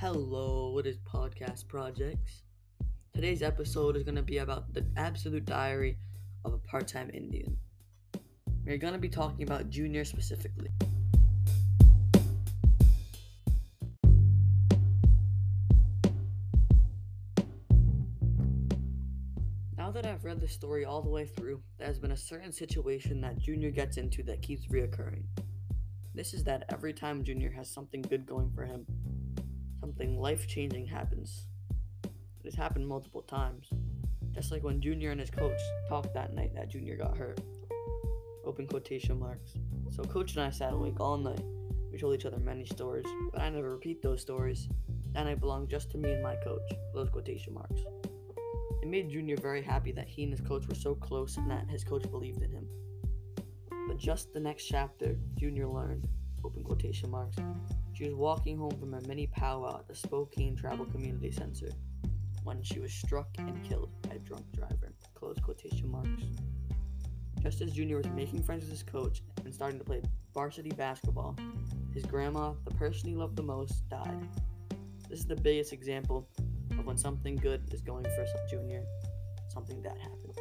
Hello, what is Podcast Projects? Today's episode is going to be about the absolute diary of a part time Indian. We're going to be talking about Junior specifically. Now that I've read the story all the way through, there has been a certain situation that Junior gets into that keeps reoccurring. This is that every time Junior has something good going for him, something life changing happens. It has happened multiple times. Just like when Junior and his coach talked that night that Junior got hurt. Open quotation marks. So, Coach and I sat awake all night. We told each other many stories, but I never repeat those stories. That night belonged just to me and my coach. Close quotation marks. It made Junior very happy that he and his coach were so close and that his coach believed in him. But just the next chapter, Junior learned, open quotation marks, she was walking home from a mini powwow at the Spokane Tribal Community Center when she was struck and killed by a drunk driver. Close quotation marks. Just as Junior was making friends with his coach and starting to play varsity basketball, his grandma, the person he loved the most, died. This is the biggest example of when something good is going for Junior, something bad happens.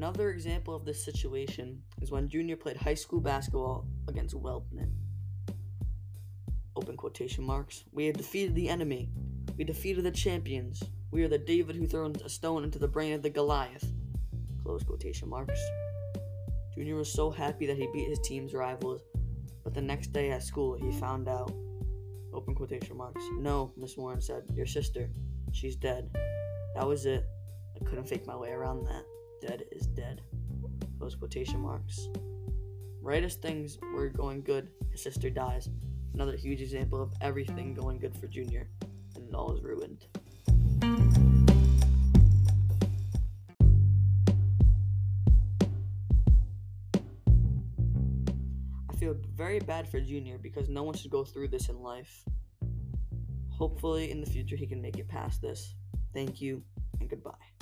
Another example of this situation is when Junior played high school basketball against Wellpinit. Open quotation marks. We have defeated the enemy. We defeated the champions. We are the David who throws a stone into the brain of the Goliath. Close quotation marks. Junior was so happy that he beat his team's rivals, but the next day at school he found out. Open quotation marks. No, Miss Warren said. Your sister. She's dead. That was it. I couldn't fake my way around that dead is dead. Those quotation marks. Right as things were going good, his sister dies. Another huge example of everything going good for Junior, and it all is ruined. I feel very bad for Junior because no one should go through this in life. Hopefully, in the future, he can make it past this. Thank you, and goodbye.